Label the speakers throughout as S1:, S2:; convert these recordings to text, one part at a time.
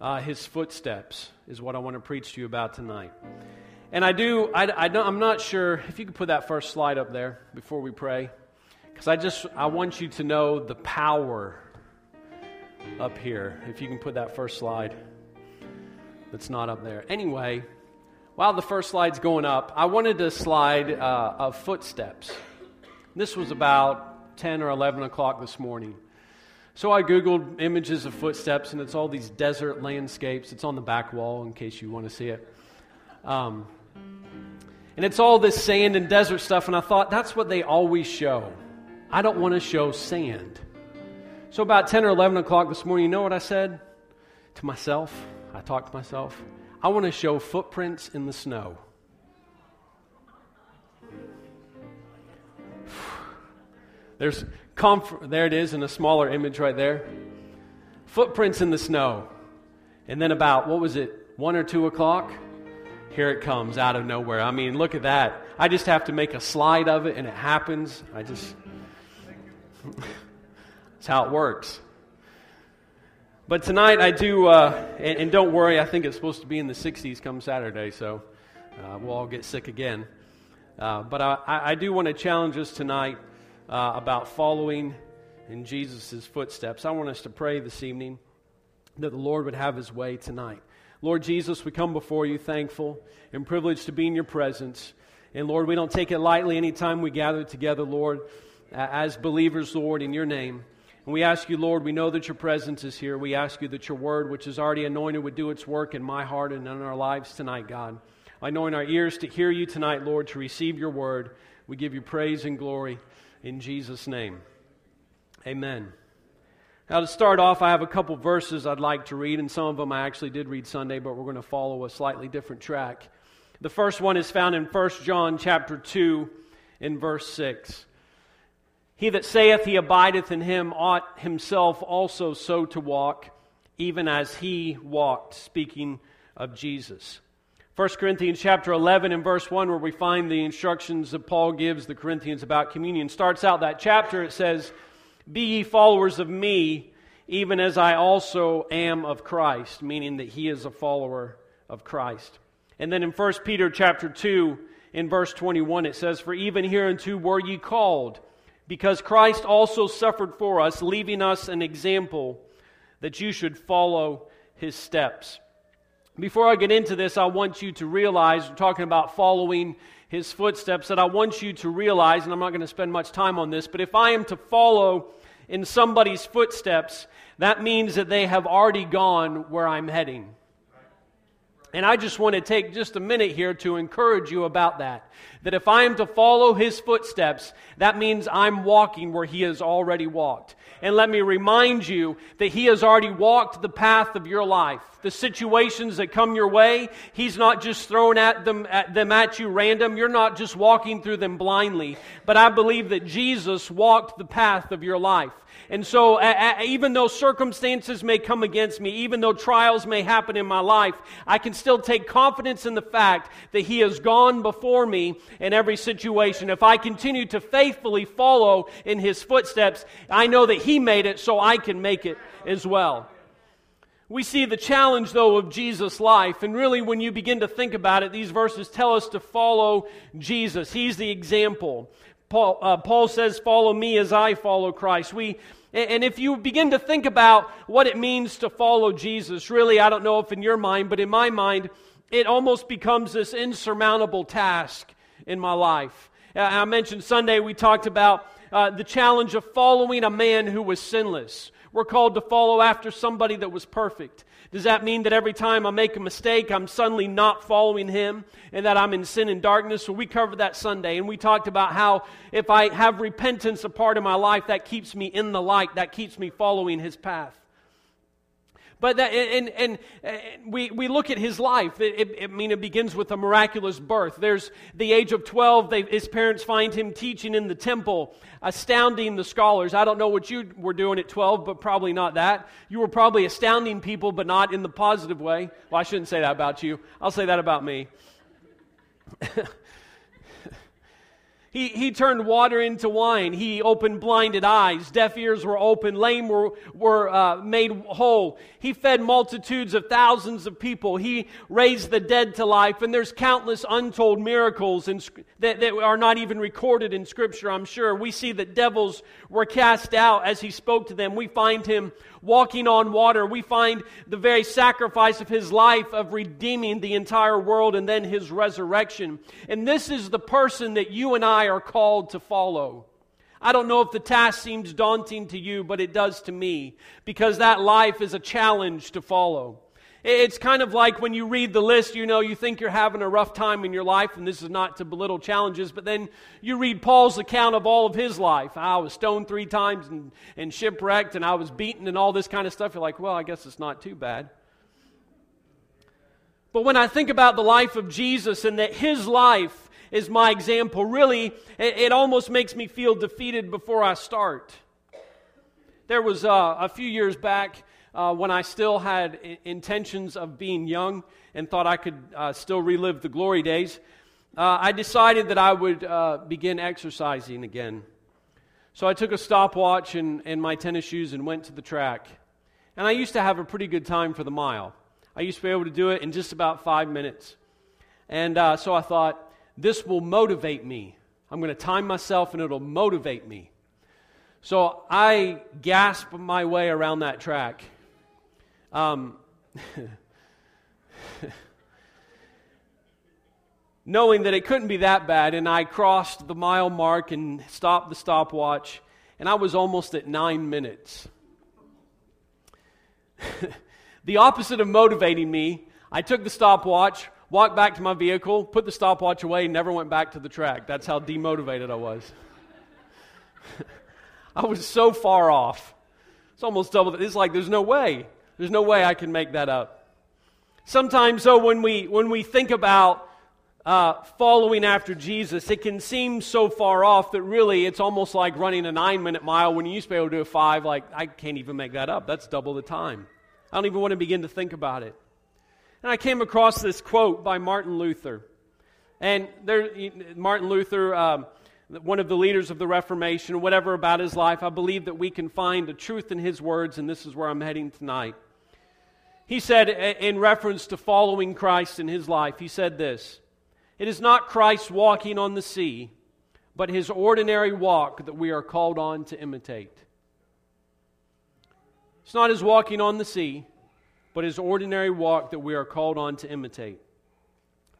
S1: uh, his footsteps, is what I want to preach to you about tonight. And I do, I, I don't, I'm not sure if you could put that first slide up there before we pray. Because I just, I want you to know the power up here. If you can put that first slide that's not up there. Anyway, while the first slide's going up, I wanted a slide uh, of footsteps. This was about 10 or 11 o'clock this morning. So I Googled images of footsteps, and it's all these desert landscapes. It's on the back wall in case you want to see it. Um, and it's all this sand and desert stuff, and I thought that's what they always show. I don't want to show sand. So about 10 or 11 o'clock this morning, you know what I said to myself? I talked to myself. I want to show footprints in the snow. There's comfort, there it is in a smaller image right there. Footprints in the snow. And then about, what was it, one or two o'clock? Here it comes out of nowhere. I mean, look at that. I just have to make a slide of it and it happens. I just. That's how it works. But tonight I do, uh, and, and, don't worry, I think it's supposed to be in the 60s come Saturday, so uh, we'll all get sick again. Uh, but I, I, do want to challenge us tonight uh, about following in Jesus' footsteps. I want us to pray this evening that the Lord would have his way tonight. Lord Jesus, we come before you thankful and privileged to be in your presence. And Lord, we don't take it lightly anytime we gather together, Lord, as believers, Lord, in your name. And we ask you, Lord, we know that your presence is here. We ask you that your word, which is already anointed, would do its work in my heart and in our lives tonight, God. Anoint our ears to hear you tonight, Lord, to receive your word. We give you praise and glory in Jesus' name. Amen. Now, to start off, I have a couple verses I'd like to read, and some of them I actually did read Sunday, but we're going to follow a slightly different track. The first one is found in 1 John chapter 2 in verse 6. He that saith he abideth in him ought himself also so to walk, even as he walked, speaking of Jesus. 1 Corinthians chapter 11 and verse 1, where we find the instructions that Paul gives the Corinthians about communion, starts out that chapter. It says, Be ye followers of me, even as I also am of Christ, meaning that he is a follower of Christ. And then in 1 Peter chapter 2, in verse 21, it says, For even hereunto were ye called because Christ also suffered for us, leaving us an example that you should follow his steps. Before I get into this, I want you to realize, we're talking about following his footsteps, that I want you to realize, and I'm not going to spend much time on this, but if I am to follow in somebody's footsteps, that means that they have already gone where I'm heading. And I just want to take just a minute here to encourage you about that. That if I am to follow his footsteps, that means I'm walking where he has already walked. And let me remind you that he has already walked the path of your life. The situations that come your way, he's not just thrown at them, at them at you random. You're not just walking through them blindly. But I believe that Jesus walked the path of your life. And so, uh, even though circumstances may come against me, even though trials may happen in my life, I can still take confidence in the fact that He has gone before me in every situation. If I continue to faithfully follow in His footsteps, I know that He made it, so I can make it as well. We see the challenge, though, of Jesus' life. And really, when you begin to think about it, these verses tell us to follow Jesus. He's the example. Paul, uh, Paul says, Follow me as I follow Christ. We, and if you begin to think about what it means to follow Jesus, really, I don't know if in your mind, but in my mind, it almost becomes this insurmountable task in my life. I mentioned Sunday, we talked about uh, the challenge of following a man who was sinless. We're called to follow after somebody that was perfect. Does that mean that every time I make a mistake, I'm suddenly not following Him and that I'm in sin and darkness? Well, we covered that Sunday, and we talked about how if I have repentance a part of my life, that keeps me in the light, that keeps me following His path. But that, and, and, and, uh, we, we look at his life. It, it, I mean, it begins with a miraculous birth. There's the age of 12. They, his parents find him teaching in the temple, astounding the scholars. I don't know what you were doing at 12, but probably not that. You were probably astounding people, but not in the positive way. Well, I shouldn't say that about you. I'll say that about me. He, he turned water into wine. He opened blinded eyes. Deaf ears were opened. Lame were, were uh, made whole. He fed multitudes of thousands of people. He raised the dead to life. And there's countless untold miracles in, that, that are not even recorded in Scripture, I'm sure. We see that devils were cast out as he spoke to them. We find him walking on water. We find the very sacrifice of his life of redeeming the entire world and then his resurrection. And this is the person that you and I are called to follow. I don't know if the task seems daunting to you, but it does to me because that life is a challenge to follow. It's kind of like when you read the list, you know, you think you're having a rough time in your life, and this is not to belittle challenges, but then you read Paul's account of all of his life. I was stoned three times and, and shipwrecked, and I was beaten, and all this kind of stuff. You're like, well, I guess it's not too bad. But when I think about the life of Jesus and that his life is my example, really, it, it almost makes me feel defeated before I start. There was uh, a few years back, uh, when I still had I- intentions of being young and thought I could uh, still relive the glory days, uh, I decided that I would uh, begin exercising again. So I took a stopwatch and, and my tennis shoes and went to the track. And I used to have a pretty good time for the mile. I used to be able to do it in just about five minutes. And uh, so I thought, this will motivate me. I'm going to time myself and it'll motivate me. So I gasped my way around that track. Um, knowing that it couldn't be that bad, and I crossed the mile mark and stopped the stopwatch, and I was almost at nine minutes. the opposite of motivating me, I took the stopwatch, walked back to my vehicle, put the stopwatch away, never went back to the track. That's how demotivated I was. I was so far off. It's almost double. It's like there's no way. There's no way I can make that up. Sometimes, though, when we, when we think about uh, following after Jesus, it can seem so far off that really it's almost like running a nine minute mile when you used to be able to do a five. Like, I can't even make that up. That's double the time. I don't even want to begin to think about it. And I came across this quote by Martin Luther. And there, Martin Luther, um, one of the leaders of the Reformation, whatever about his life, I believe that we can find a truth in his words, and this is where I'm heading tonight. He said, in reference to following Christ in his life, he said this It is not Christ walking on the sea, but his ordinary walk that we are called on to imitate. It's not his walking on the sea, but his ordinary walk that we are called on to imitate.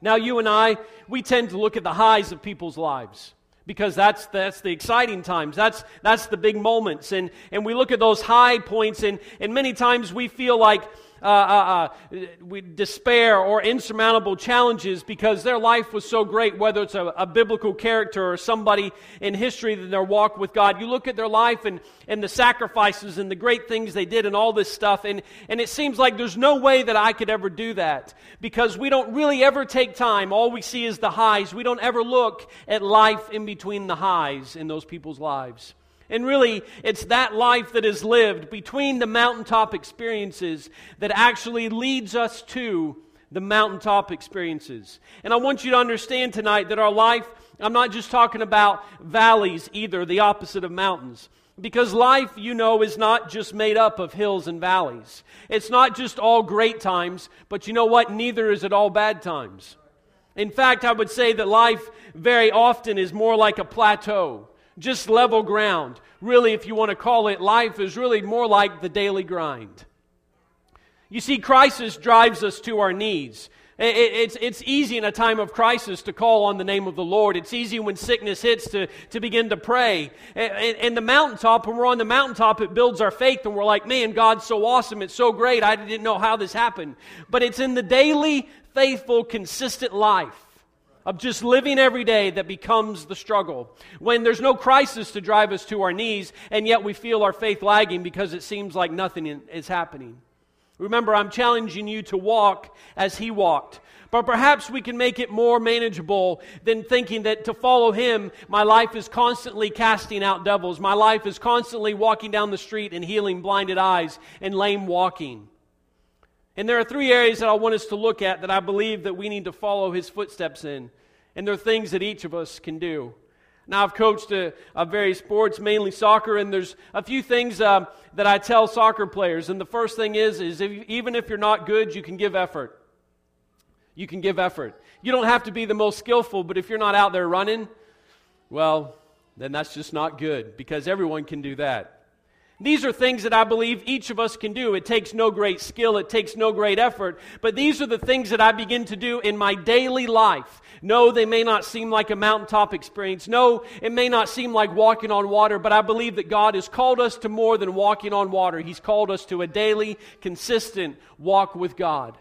S1: Now, you and I, we tend to look at the highs of people's lives because that's, that's the exciting times. That's, that's the big moments. And, and we look at those high points, and, and many times we feel like uh, uh, uh, despair or insurmountable challenges because their life was so great, whether it's a, a, biblical character or somebody in history in their walk with God. You look at their life and, and the sacrifices and the great things they did and all this stuff, and, and it seems like there's no way that I could ever do that because we don't really ever take time. All we see is the highs. We don't ever look at life in between the highs in those people's lives. And really, it's that life that is lived between the mountaintop experiences that actually leads us to the mountaintop experiences. And I want you to understand tonight that our life, I'm not just talking about valleys either, the opposite of mountains. Because life, you know, is not just made up of hills and valleys. It's not just all great times, but you know what? Neither is it all bad times. In fact, I would say that life very often is more like a plateau just level ground. Really, if you want to call it life, is really more like the daily grind. You see, crisis drives us to our knees. It's, it's easy in a time of crisis to call on the name of the Lord. It's easy when sickness hits to, to begin to pray. And the mountaintop, when we're on the mountaintop, it builds our faith and we're like, man, God's so awesome. It's so great. I didn't know how this happened. But it's in the daily, faithful, consistent life of just living every day that becomes the struggle. When there's no crisis to drive us to our knees, and yet we feel our faith lagging because it seems like nothing is happening. Remember, I'm challenging you to walk as he walked. But perhaps we can make it more manageable than thinking that to follow him, my life is constantly casting out devils. My life is constantly walking down the street and healing blinded eyes and lame walking. And there are three areas that I want us to look at that I believe that we need to follow his footsteps in. And there are things that each of us can do. Now, I've coached a, a various sports, mainly soccer, and there's a few things uh, that I tell soccer players. And the first thing is, is if, even if you're not good, you can give effort. You can give effort. You don't have to be the most skillful, but if you're not out there running, well, then that's just not good because everyone can do that. These are things that I believe each of us can do. It takes no great skill, it takes no great effort, but these are the things that I begin to do in my daily life. No, they may not seem like a mountaintop experience. No, it may not seem like walking on water, but I believe that God has called us to more than walking on water. He's called us to a daily, consistent walk with God.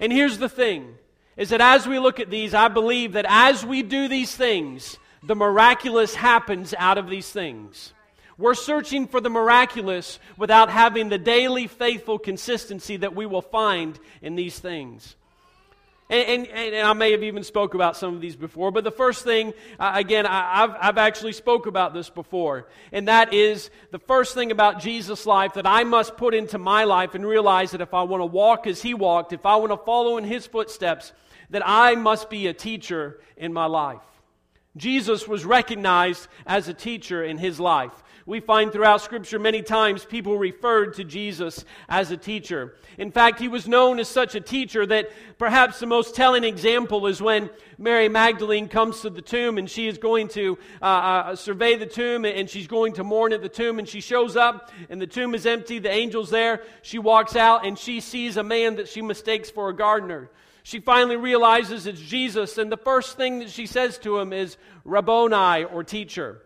S1: And here's the thing is that as we look at these, I believe that as we do these things, the miraculous happens out of these things. We're searching for the miraculous without having the daily faithful consistency that we will find in these things. And, and, and, I may have even spoke about some of these before, but the first thing, uh, again, I, have I've actually spoke about this before, and that is the first thing about Jesus' life that I must put into my life and realize that if I want to walk as he walked, if I want to follow in his footsteps, that I must be a teacher in my life. Jesus was recognized as a teacher in his life. We find throughout Scripture many times people referred to Jesus as a teacher. In fact, he was known as such a teacher that perhaps the most telling example is when Mary Magdalene comes to the tomb and she is going to uh, uh, survey the tomb and she's going to mourn at the tomb and she shows up and the tomb is empty, the angel's there. She walks out and she sees a man that she mistakes for a gardener. She finally realizes it's Jesus, and the first thing that she says to him is Rabboni or teacher.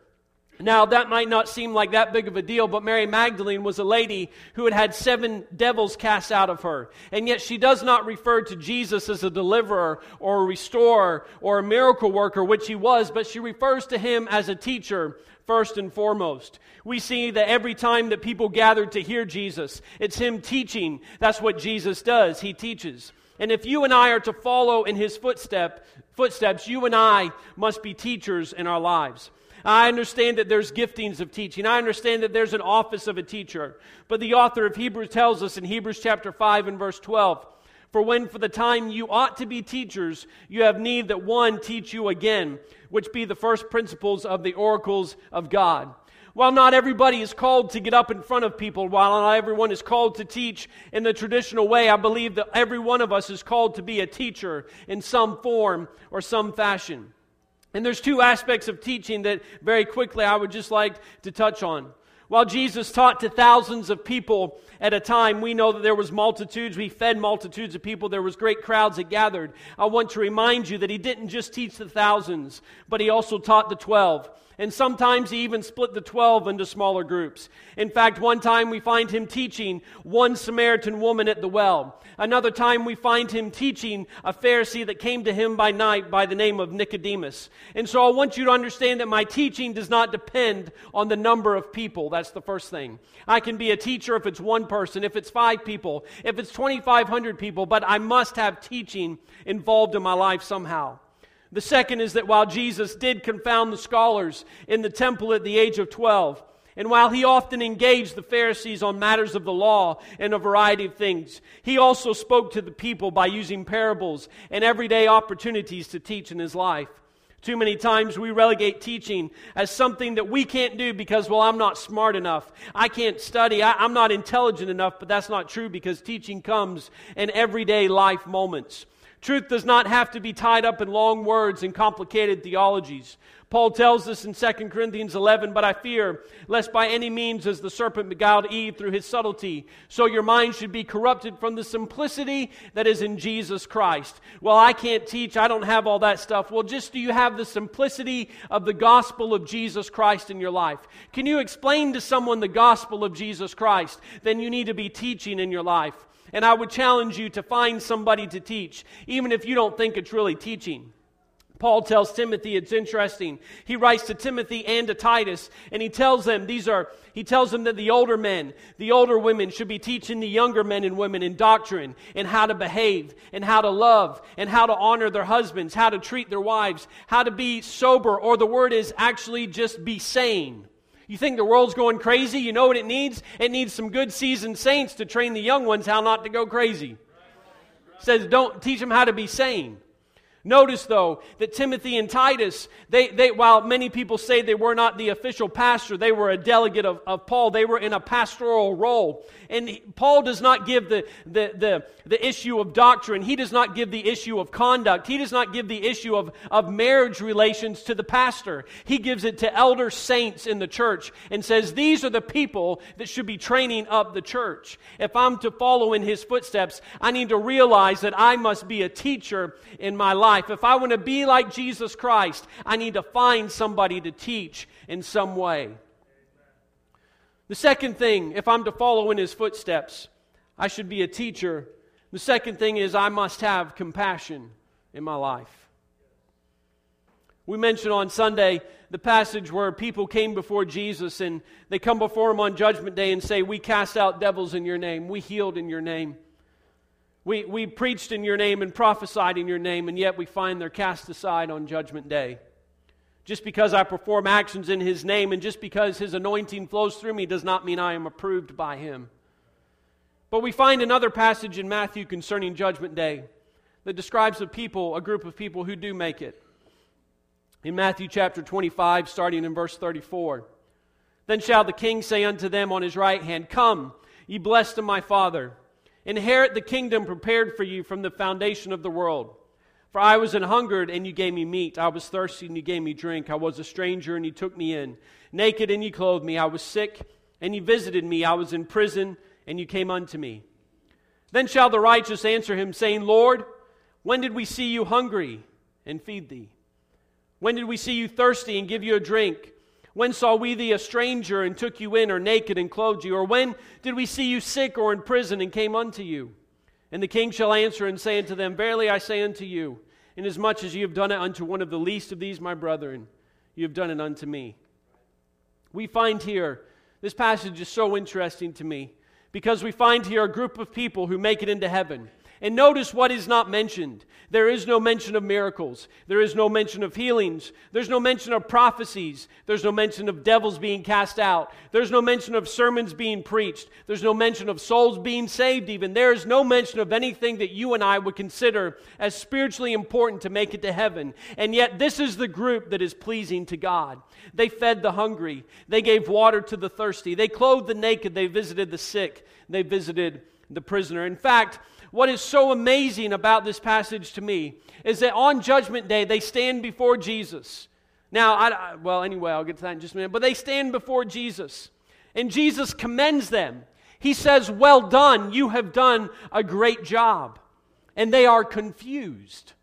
S1: Now, that might not seem like that big of a deal, but Mary Magdalene was a lady who had had seven devils cast out of her. And yet she does not refer to Jesus as a deliverer or a restorer or a miracle worker, which he was, but she refers to him as a teacher first and foremost. We see that every time that people gather to hear Jesus, it's him teaching. That's what Jesus does. He teaches. And if you and I are to follow in his footstep, footsteps, you and I must be teachers in our lives. I understand that there's giftings of teaching. I understand that there's an office of a teacher. But the author of Hebrews tells us in Hebrews chapter 5 and verse 12 For when for the time you ought to be teachers, you have need that one teach you again, which be the first principles of the oracles of God. While not everybody is called to get up in front of people, while not everyone is called to teach in the traditional way, I believe that every one of us is called to be a teacher in some form or some fashion. And there's two aspects of teaching that very quickly I would just like to touch on. While Jesus taught to thousands of people at a time, we know that there was multitudes. We fed multitudes of people. There was great crowds that gathered. I want to remind you that he didn't just teach the thousands, but he also taught the twelve. And sometimes he even split the 12 into smaller groups. In fact, one time we find him teaching one Samaritan woman at the well. Another time we find him teaching a Pharisee that came to him by night by the name of Nicodemus. And so I want you to understand that my teaching does not depend on the number of people. That's the first thing. I can be a teacher if it's one person, if it's five people, if it's 2,500 people, but I must have teaching involved in my life somehow. The second is that while Jesus did confound the scholars in the temple at the age of 12, and while he often engaged the Pharisees on matters of the law and a variety of things, he also spoke to the people by using parables and everyday opportunities to teach in his life. Too many times we relegate teaching as something that we can't do because, well, I'm not smart enough. I can't study. I, am not intelligent enough, but that's not true because teaching comes in everyday life moments. Truth does not have to be tied up in long words and complicated theologies. Paul tells us in 2 Corinthians 11, But I fear, lest by any means, as the serpent beguiled Eve through his subtlety, so your mind should be corrupted from the simplicity that is in Jesus Christ. Well, I can't teach, I don't have all that stuff. Well, just do you have the simplicity of the gospel of Jesus Christ in your life? Can you explain to someone the gospel of Jesus Christ? Then you need to be teaching in your life. And I would challenge you to find somebody to teach, even if you don't think it's really teaching. Paul tells Timothy, it's interesting. He writes to Timothy and to Titus, and he tells them these are, he tells them that the older men, the older women should be teaching the younger men and women in doctrine and how to behave and how to love and how to honor their husbands, how to treat their wives, how to be sober, or the word is actually just be sane. You think the world's going crazy? You know what it needs? It needs some good seasoned saints to train the young ones how not to go crazy. Says don't teach them how to be sane. Notice, though, that Timothy and Titus, they, they, while many people say they were not the official pastor, they were a delegate of, of Paul. They were in a pastoral role. And Paul does not give the, the, the, the issue of doctrine. He does not give the issue of conduct. He does not give the issue of, of marriage relations to the pastor. He gives it to elder saints in the church and says, These are the people that should be training up the church. If I'm to follow in his footsteps, I need to realize that I must be a teacher in my life life, if I want to be like Jesus Christ, I need to find somebody to teach in some way. The second thing, if I'm to follow in his footsteps, I should be a teacher. The second thing is I must have compassion in my life. We mentioned on Sunday the passage where people came before Jesus and they come before him on Judgment Day and say, We cast out devils in your name, we healed in your name. We, we preached in your name and prophesied in your name, and yet we find they're cast aside on Judgment Day. Just because I perform actions in His name and just because His anointing flows through me does not mean I am approved by Him. But we find another passage in Matthew concerning Judgment Day that describes a people, a group of people who do make it. In Matthew chapter 25, starting in verse 34. Then shall the king say unto them on his right hand, Come, ye blessed of my Father Inherit the kingdom prepared for you from the foundation of the world. For I was an hungered, and you gave me meat. I was thirsty, and you gave me drink. I was a stranger, and you took me in. Naked, and you clothed me. I was sick, and you visited me. I was in prison, and you came unto me. Then shall the righteous answer him, saying, Lord, when did we see you hungry and feed thee? When did we see you thirsty and give you a drink? When saw we thee a stranger and took you in, or naked and clothed you? Or when did we see you sick or in prison and came unto you? And the king shall answer and say unto them, Verily I say unto you, inasmuch as you have done it unto one of the least of these my brethren, you have done it unto me. We find here, this passage is so interesting to me, because we find here a group of people who make it into heaven. And notice what is not mentioned. There is no mention of miracles. There is no mention of healings. There's no mention of prophecies. There's no mention of devils being cast out. There's no mention of sermons being preached. There's no mention of souls being saved, even. There is no mention of anything that you and I would consider as spiritually important to make it to heaven. And yet, this is the group that is pleasing to God. They fed the hungry, they gave water to the thirsty, they clothed the naked, they visited the sick, they visited the prisoner. In fact, what is so amazing about this passage to me is that on Judgment Day, they stand before Jesus. Now, I, well, anyway, I'll get to that in just a minute. But they stand before Jesus, and Jesus commends them. He says, Well done, you have done a great job. And they are confused.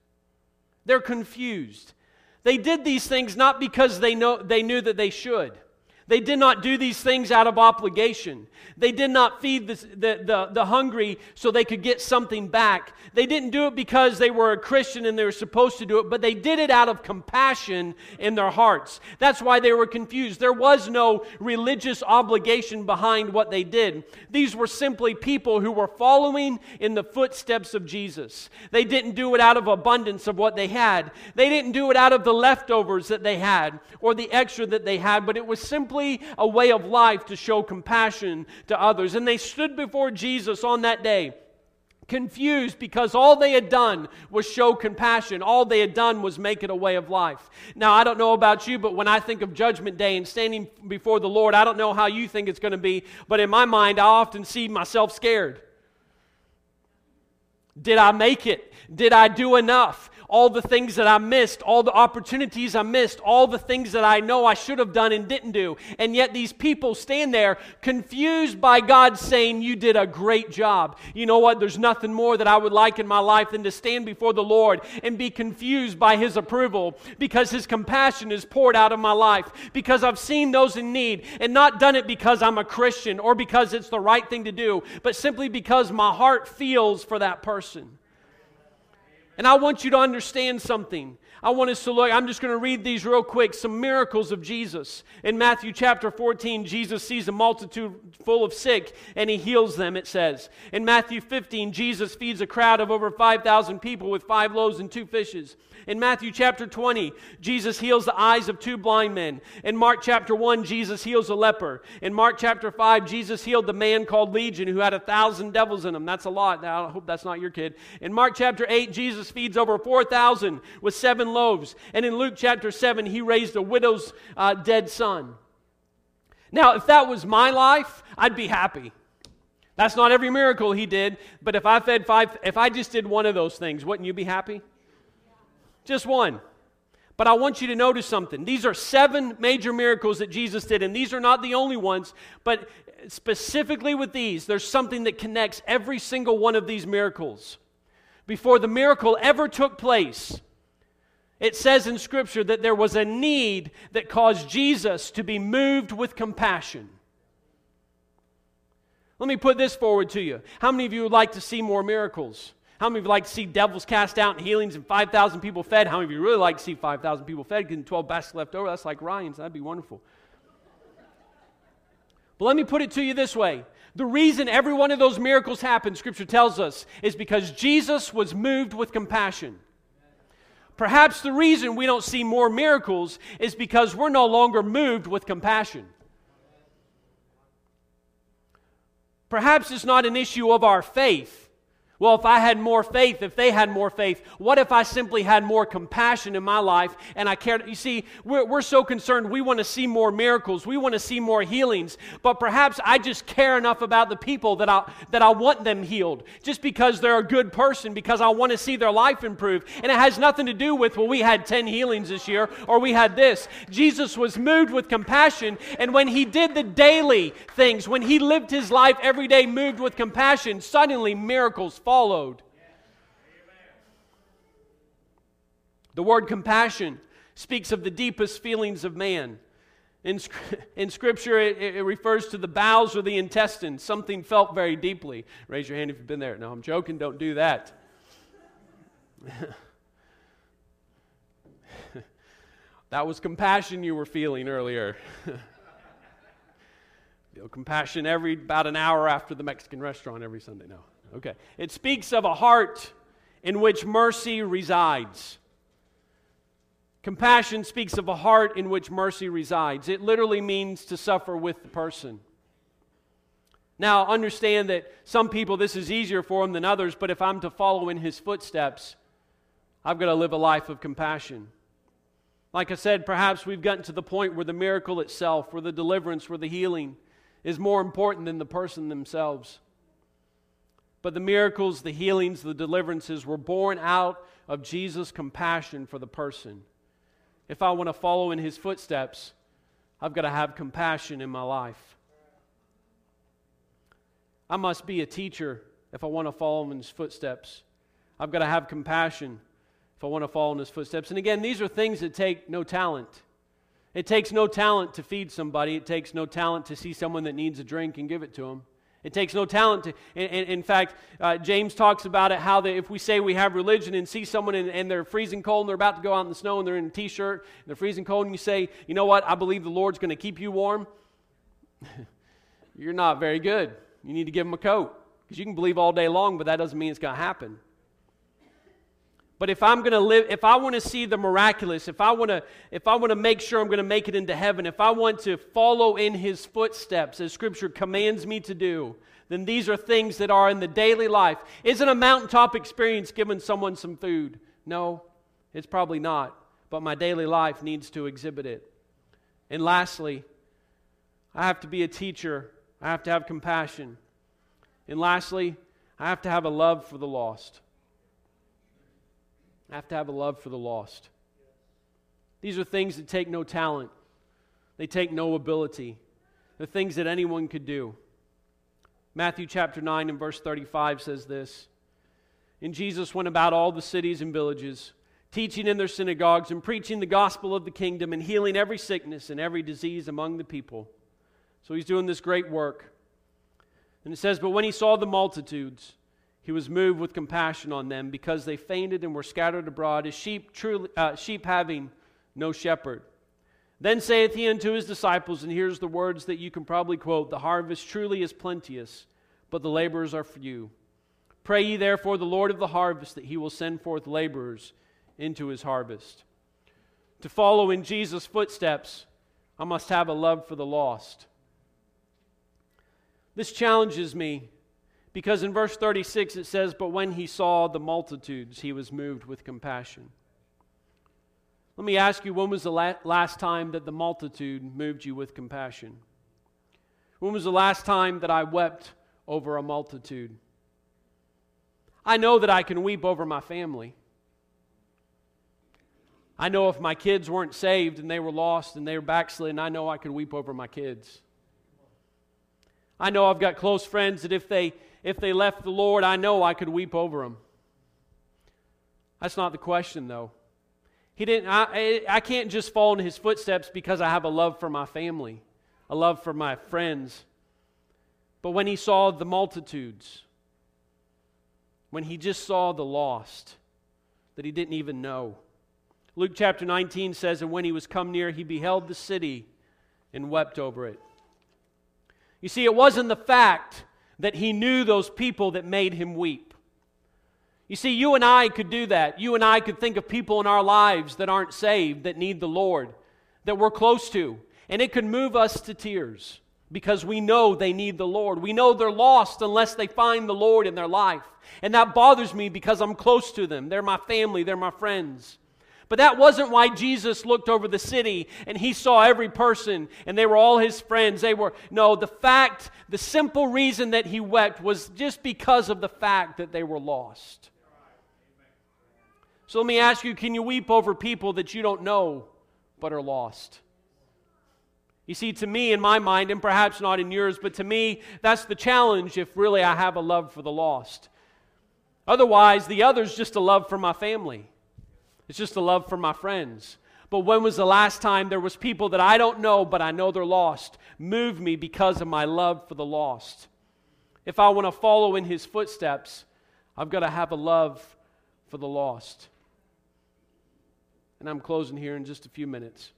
S1: They're confused. They did these things not because they, know, they knew that they should. They did not do these things out of obligation. They did not feed the, the, the, the, hungry so they could get something back. They didn't do it because they were a Christian and they were supposed to do it, but they did it out of compassion in their hearts. That's why they were confused. There was no religious obligation behind what they did. These were simply people who were following in the footsteps of Jesus. They didn't do it out of abundance of what they had, they didn't do it out of the leftovers that they had or the extra that they had, but it was simply simply a way of life to show compassion to others. And they stood before Jesus on that day confused because all they had done was show compassion. All they had done was make it a way of life. Now, I don't know about you, but when I think of Judgment Day and standing before the Lord, I don't know how you think it's going to be, but in my mind, I often see myself scared. Did I make it? Did I do enough? All the things that I missed, all the opportunities I missed, all the things that I know I should have done and didn't do. And yet these people stand there confused by God saying, You did a great job. You know what? There's nothing more that I would like in my life than to stand before the Lord and be confused by His approval because His compassion is poured out of my life, because I've seen those in need and not done it because I'm a Christian or because it's the right thing to do, but simply because my heart feels for that person. And I want you to understand something. I want us to look, I'm just going to read these real quick some miracles of Jesus. In Matthew chapter 14, Jesus sees a multitude full of sick and he heals them, it says. In Matthew 15, Jesus feeds a crowd of over 5,000 people with five loaves and two fishes. In Matthew chapter 20, Jesus heals the eyes of two blind men. In Mark chapter 1, Jesus heals a leper. In Mark chapter 5, Jesus healed the man called Legion who had a thousand devils in him. That's a lot. I hope that's not your kid. In Mark chapter 8, Jesus Jesus feeds over 4,000 with seven loaves. And in Luke chapter 7, he raised a widow's uh, dead son. Now, if that was my life, I'd be happy. That's not every miracle he did, but if I fed five, if I just did one of those things, wouldn't you be happy? Just one. But I want you to notice something. These are seven major miracles that Jesus did, and these are not the only ones, but specifically with these, there's something that connects every single one of these miracles. Before the miracle ever took place, it says in Scripture that there was a need that caused Jesus to be moved with compassion. Let me put this forward to you. How many of you would like to see more miracles? How many of you like to see devils cast out and healings and 5,000 people fed? How many of you really like to see 5,000 people fed getting 12 baskets left over? That's like Ryan's. That'd be wonderful. But let me put it to you this way the reason every one of those miracles happened, Scripture tells us, is because Jesus was moved with compassion. Perhaps the reason we don't see more miracles is because we're no longer moved with compassion. Perhaps it's not an issue of our faith. Well, if I had more faith, if they had more faith, what if I simply had more compassion in my life and I cared? You see, we're, we're so concerned. We want to see more miracles. We want to see more healings. But perhaps I just care enough about the people that I, that I want them healed just because they're a good person, because I want to see their life improve. And it has nothing to do with, well, we had 10 healings this year or we had this. Jesus was moved with compassion. And when he did the daily things, when he lived his life every day moved with compassion, suddenly miracles fall followed. The word compassion speaks of the deepest feelings of man. In, in Scripture, it, it, refers to the bowels or the intestines, something felt very deeply. Raise your hand if you've been there. No, I'm joking, don't do that. that was compassion you were feeling earlier. Feel compassion every about an hour after the Mexican restaurant every Sunday. No. Okay. It speaks of a heart in which mercy resides. Compassion speaks of a heart in which mercy resides. It literally means to suffer with the person. Now, understand that some people this is easier for them than others, but if I'm to follow in his footsteps, I've got to live a life of compassion. Like I said, perhaps we've gotten to the point where the miracle itself, where the deliverance, where the healing is more important than the person themselves. But the miracles, the healings, the deliverances were born out of Jesus' compassion for the person. If I want to follow in his footsteps, I've got to have compassion in my life. I must be a teacher if I want to follow in his footsteps. I've got to have compassion if I want to follow in his footsteps. And again, these are things that take no talent. It takes no talent to feed somebody, it takes no talent to see someone that needs a drink and give it to them. It takes no talent to. In, in fact, uh, James talks about it how that if we say we have religion and see someone and, and they're freezing cold and they're about to go out in the snow and they're in a t shirt, and they're freezing cold, and you say, you know what, I believe the Lord's going to keep you warm, you're not very good. You need to give them a coat. Because you can believe all day long, but that doesn't mean it's going to happen. But if I'm going to live, if I want to see the miraculous, if I want to, if I want to make sure I'm going to make it into heaven, if I want to follow in His footsteps as Scripture commands me to do, then these are things that are in the daily life. Isn't a mountaintop experience giving someone some food? No, it's probably not. But my daily life needs to exhibit it. And lastly, I have to be a teacher. I have to have compassion. And lastly, I have to have a love for the lost. Have to have a love for the lost. These are things that take no talent, they take no ability. They're things that anyone could do. Matthew chapter 9 and verse 35 says this And Jesus went about all the cities and villages, teaching in their synagogues and preaching the gospel of the kingdom and healing every sickness and every disease among the people. So he's doing this great work. And it says, But when he saw the multitudes, he was moved with compassion on them because they fainted and were scattered abroad as sheep, truly, uh, sheep having no shepherd. Then saith he unto his disciples, and here's the words that you can probably quote The harvest truly is plenteous, but the laborers are few. Pray ye therefore the Lord of the harvest that he will send forth laborers into his harvest. To follow in Jesus' footsteps, I must have a love for the lost. This challenges me Because in verse 36 it says, But when he saw the multitudes, he was moved with compassion. Let me ask you, when was the last time that the multitude moved you with compassion? When was the last time that I wept over a multitude? I know that I can weep over my family. I know if my kids weren't saved and they were lost and they were backslidden, I know I could weep over my kids. I know I've got close friends that if they if they left the Lord, I know I could weep over them. That's not the question though. He didn't I, I can't just fall in his footsteps because I have a love for my family, a love for my friends. But when he saw the multitudes, when he just saw the lost that he didn't even know. Luke chapter 19 says, And when he was come near, he beheld the city and wept over it. You see, it wasn't the fact that he knew those people that made him weep. You see, you and I could do that. You and I could think of people in our lives that aren't saved, that need the Lord, that we're close to, and it could move us to tears because we know they need the Lord. We know they're lost unless they find the Lord in their life. And that bothers me because I'm close to them. They're my family, they're my friends. But that wasn't why Jesus looked over the city and he saw every person and they were all his friends. They were, no, the fact, the simple reason that he wept was just because of the fact that they were lost. So let me ask you can you weep over people that you don't know but are lost? You see, to me, in my mind, and perhaps not in yours, but to me, that's the challenge if really I have a love for the lost. Otherwise, the other's just a love for my family. It's just a love for my friends. But when was the last time there was people that I don't know, but I know they're lost, move me because of my love for the lost? If I want to follow in his footsteps, I've got to have a love for the lost. And I'm closing here in just a few minutes.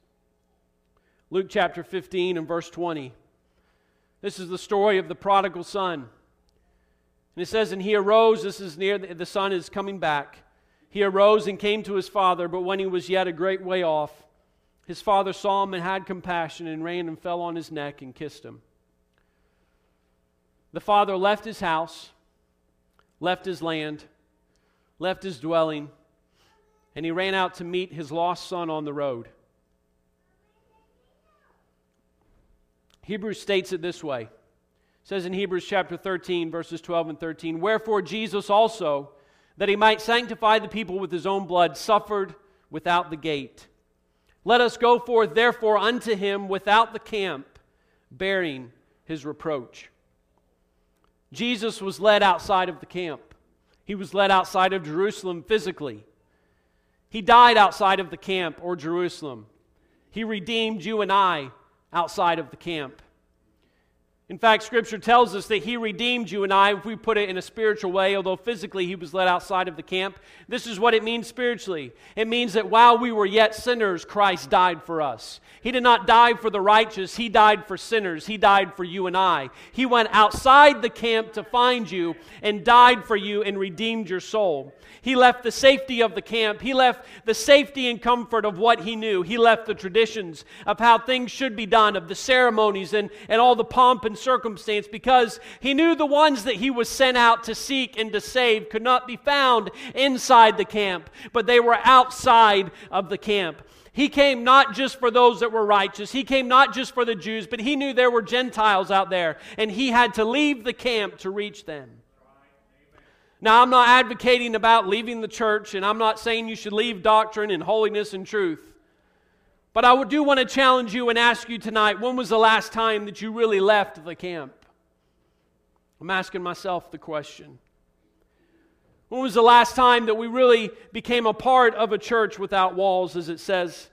S1: Luke chapter 15 and verse 20. This is the story of the prodigal son. And it says, And he arose, this is near, the, the son is coming back. He arose and came to his father, but when he was yet a great way off, his father saw him and had compassion and ran and fell on his neck and kissed him. The father left his house, left his land, left his dwelling, and he ran out to meet his lost son on the road. Hebrews states it this way. It says in Hebrews chapter 13, verses 12 and 13, Wherefore Jesus also, that he might sanctify the people with his own blood, suffered without the gate. Let us go forth, therefore, unto him without the camp, bearing his reproach. Jesus was led outside of the camp. He was led outside of Jerusalem physically. He died outside of the camp or Jerusalem. He redeemed you and I outside of the camp. In fact, Scripture tells us that He redeemed you and I, if we put it in a spiritual way, although physically He was led outside of the camp. This is what it means spiritually. It means that while we were yet sinners, Christ died for us. He did not die for the righteous, He died for sinners. He died for you and I. He went outside the camp to find you and died for you and redeemed your soul. He left the safety of the camp. He left the safety and comfort of what he knew. He left the traditions of how things should be done, of the ceremonies and, and all the pomp and circumstance, because he knew the ones that he was sent out to seek and to save could not be found inside the camp, but they were outside of the camp. He came not just for those that were righteous. He came not just for the Jews, but he knew there were Gentiles out there, and he had to leave the camp to reach them. Now, I'm not advocating about leaving the church, and I'm not saying you should leave doctrine and holiness and truth. But I do want to challenge you and ask you tonight when was the last time that you really left the camp? I'm asking myself the question. When was the last time that we really became a part of a church without walls, as it says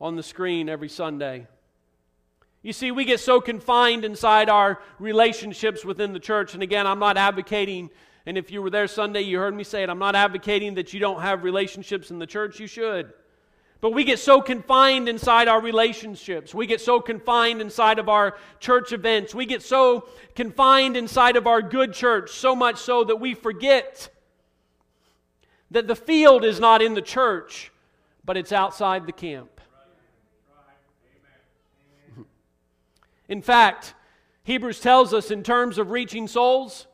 S1: on the screen every Sunday? You see, we get so confined inside our relationships within the church. And again, I'm not advocating and if you were there Sunday, you heard me say it. I'm not advocating that you don't have relationships in the church, you should. But we get so confined inside our relationships. We get so confined inside of our church events. We get so confined inside of our good church, so much so that we forget that the field is not in the church, but it's outside the camp. In fact, Hebrews tells us in terms of reaching souls,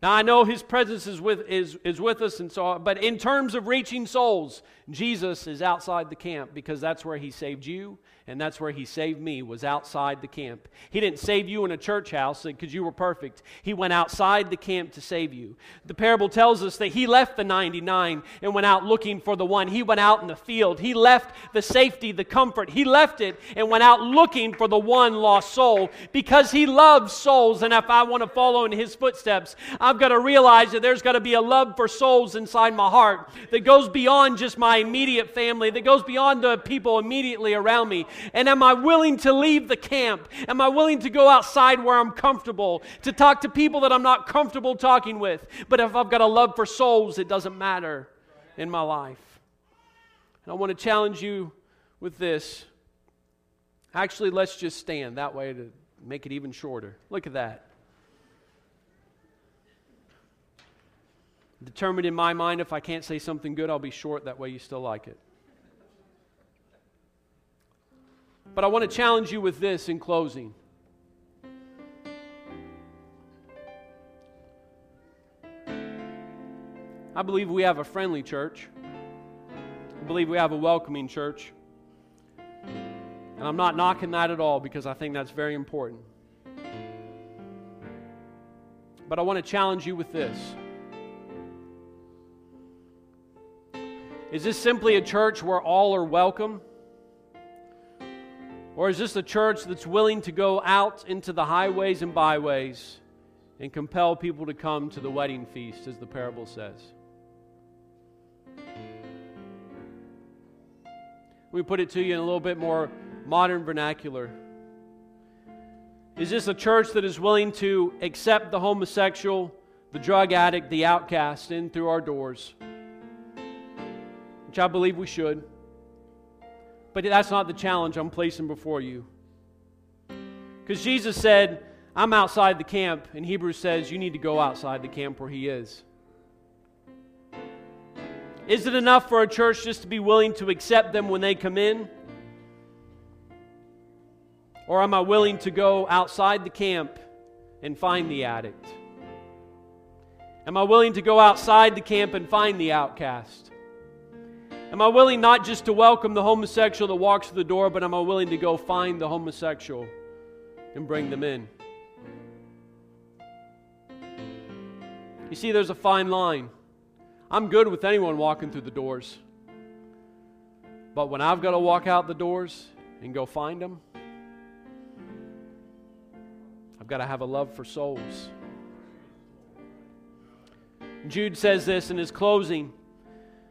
S1: Now I know his presence is with, is, is with us and so but in terms of reaching souls, Jesus is outside the camp because that's where he saved you and that's where he saved me was outside the camp. He didn't save you in a church house uh, because you were perfect. He went outside the camp to save you. The parable tells us that he left the 99 and went out looking for the one. He went out in the field. He left the safety the comfort. He left it and went out looking for the one lost soul because he loves souls. And if i want to follow in his footsteps i've got to realize that there's got to be a love for souls inside my heart that goes beyond just my immediate family that goes beyond the people immediately around me and am I willing to leave the camp? Am I willing to go outside where I'm comfortable, to talk to people that I'm not comfortable talking with? But if I've got a love for souls, it doesn't matter in my life. And I want to challenge you with this. Actually, let's just stand that way to make it even shorter. Look at that. Determined in my mind, if I can't say something good, I'll be short. That way you still like it. But I want to challenge you with this in closing. I believe we have a friendly church. I believe we have a welcoming church. And I'm not knocking that at all because I think that's very important. But I want to challenge you with this. Is this simply a church where all are welcome? Or is this a church that's willing to go out into the highways and byways and compel people to come to the wedding feast, as the parable says? Me put it to you in a little bit more modern vernacular. Is this a church that is willing to accept the homosexual, the drug addict, the outcast in through our doors? Which I believe we should. But that's not the challenge I'm placing before you. Because Jesus said, I'm outside the camp, and Hebrews says you need to go outside the camp where He is. Is it enough for a church just to be willing to accept them when they come in? Or am I willing to go outside the camp and find the addict? Am I willing to go outside the camp and find the outcast? Am I willing not just to welcome the homosexual that walks through the door, but am I willing to go find the homosexual and bring them in? You see, there's a fine line. I'm good with anyone walking through the doors. But when I've got to walk out the doors and go find them, I've got to have a love for souls. Jude says this in his closing.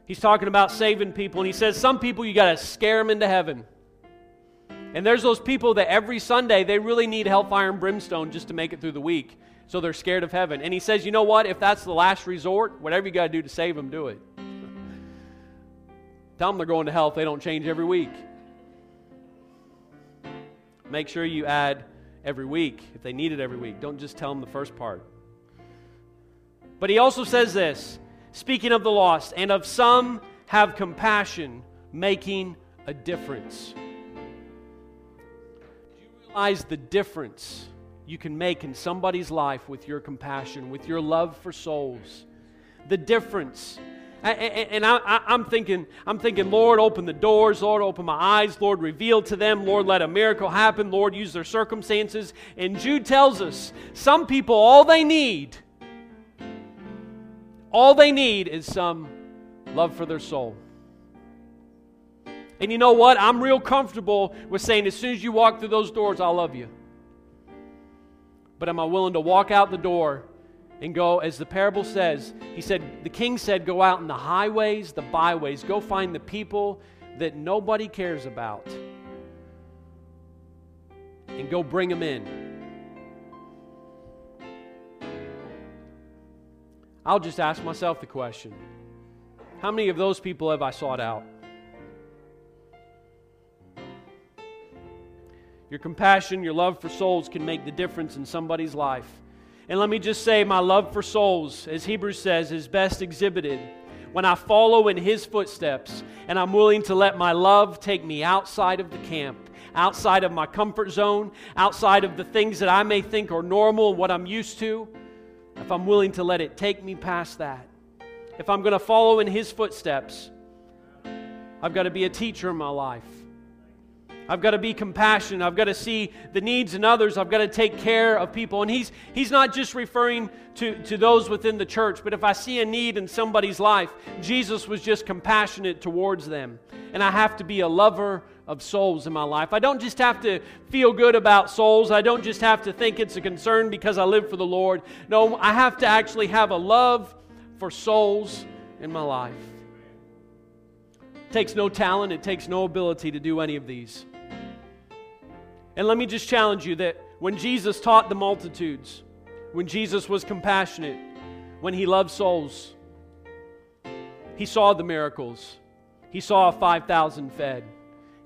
S1: He's talking about saving people, and he says some people you got to scare them into heaven. And there's those people that every Sunday they really need hellfire and brimstone just to make it through the week. So they're scared of heaven. And he says, you know what? If that's the last resort, whatever you got to do to save them, do it. Tell them they're going to hell if they don't change every week. Make sure you add every week if they need it every week. Don't just tell them the first part. But he also says this speaking of the lost, and of some have compassion, making a difference. Do you realize the difference you can make in somebody's life with your compassion, with your love for souls? The difference. And I, am thinking, I'm thinking, Lord, open the doors, Lord, open my eyes, Lord, reveal to them, Lord, let a miracle happen, Lord, use their circumstances. And Jude tells us some people, all they need all they need is some love for their soul. And you know what? I'm real comfortable with saying, as soon as you walk through those doors, I love you. But am I willing to walk out the door and go, as the parable says, he said, the king said, go out in the highways, the byways, go find the people that nobody cares about, and go bring them in. I'll just ask myself the question How many of those people have I sought out? Your compassion, your love for souls can make the difference in somebody's life. And let me just say, my love for souls, as Hebrews says, is best exhibited when I follow in His footsteps and I'm willing to let my love take me outside of the camp, outside of my comfort zone, outside of the things that I may think are normal and what I'm used to if I'm willing to let it take me past that, if I'm going to follow in His footsteps, I've got to be a teacher in my life. I've got to be compassionate. I've got to see the needs in others. I've got to take care of people. And he's, he's not just referring to, to those within the church, but if I see a need in somebody's life, Jesus was just compassionate towards them. And I have to be a lover of souls in my life. I don't just have to feel good about souls. I don't just have to think it's a concern because I live for the Lord. No, I have to actually have a love for souls in my life. It takes no talent, it takes no ability to do any of these. And let me just challenge you that when Jesus taught the multitudes, when Jesus was compassionate, when he loved souls, he saw the miracles. He saw 5,000 fed.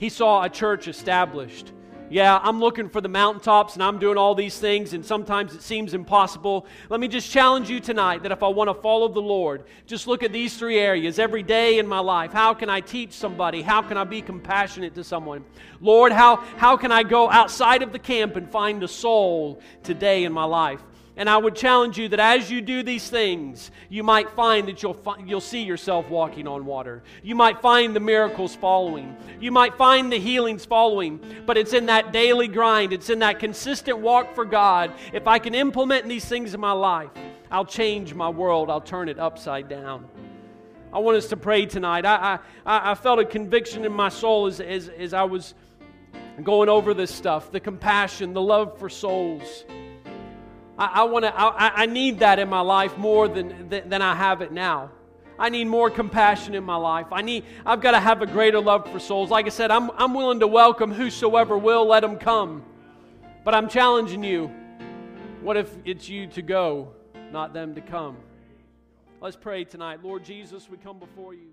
S1: He saw a church established. Yeah, I'm looking for the mountaintops and I'm doing all these things, and sometimes it seems impossible. Let me just challenge you tonight that if I want to follow the Lord, just look at these three areas every day in my life. How can I teach somebody? How can I be compassionate to someone? Lord, how, how can I go outside of the camp and find a soul today in my life? And I would challenge you that as you do these things, you might find that you'll, fi- you'll see yourself walking on water. You might find the miracles following. You might find the healings following. But it's in that daily grind, it's in that consistent walk for God. If I can implement these things in my life, I'll change my world, I'll turn it upside down. I want us to pray tonight. I, I, I felt a conviction in my soul as, as, as I was going over this stuff the compassion, the love for souls. I, I want to. I, I need that in my life more than, than, than I have it now. I need more compassion in my life. I need. I've got to have a greater love for souls. Like I said, I'm I'm willing to welcome whosoever will. Let them come. But I'm challenging you. What if it's you to go, not them to come? Let's pray tonight. Lord Jesus, we come before you.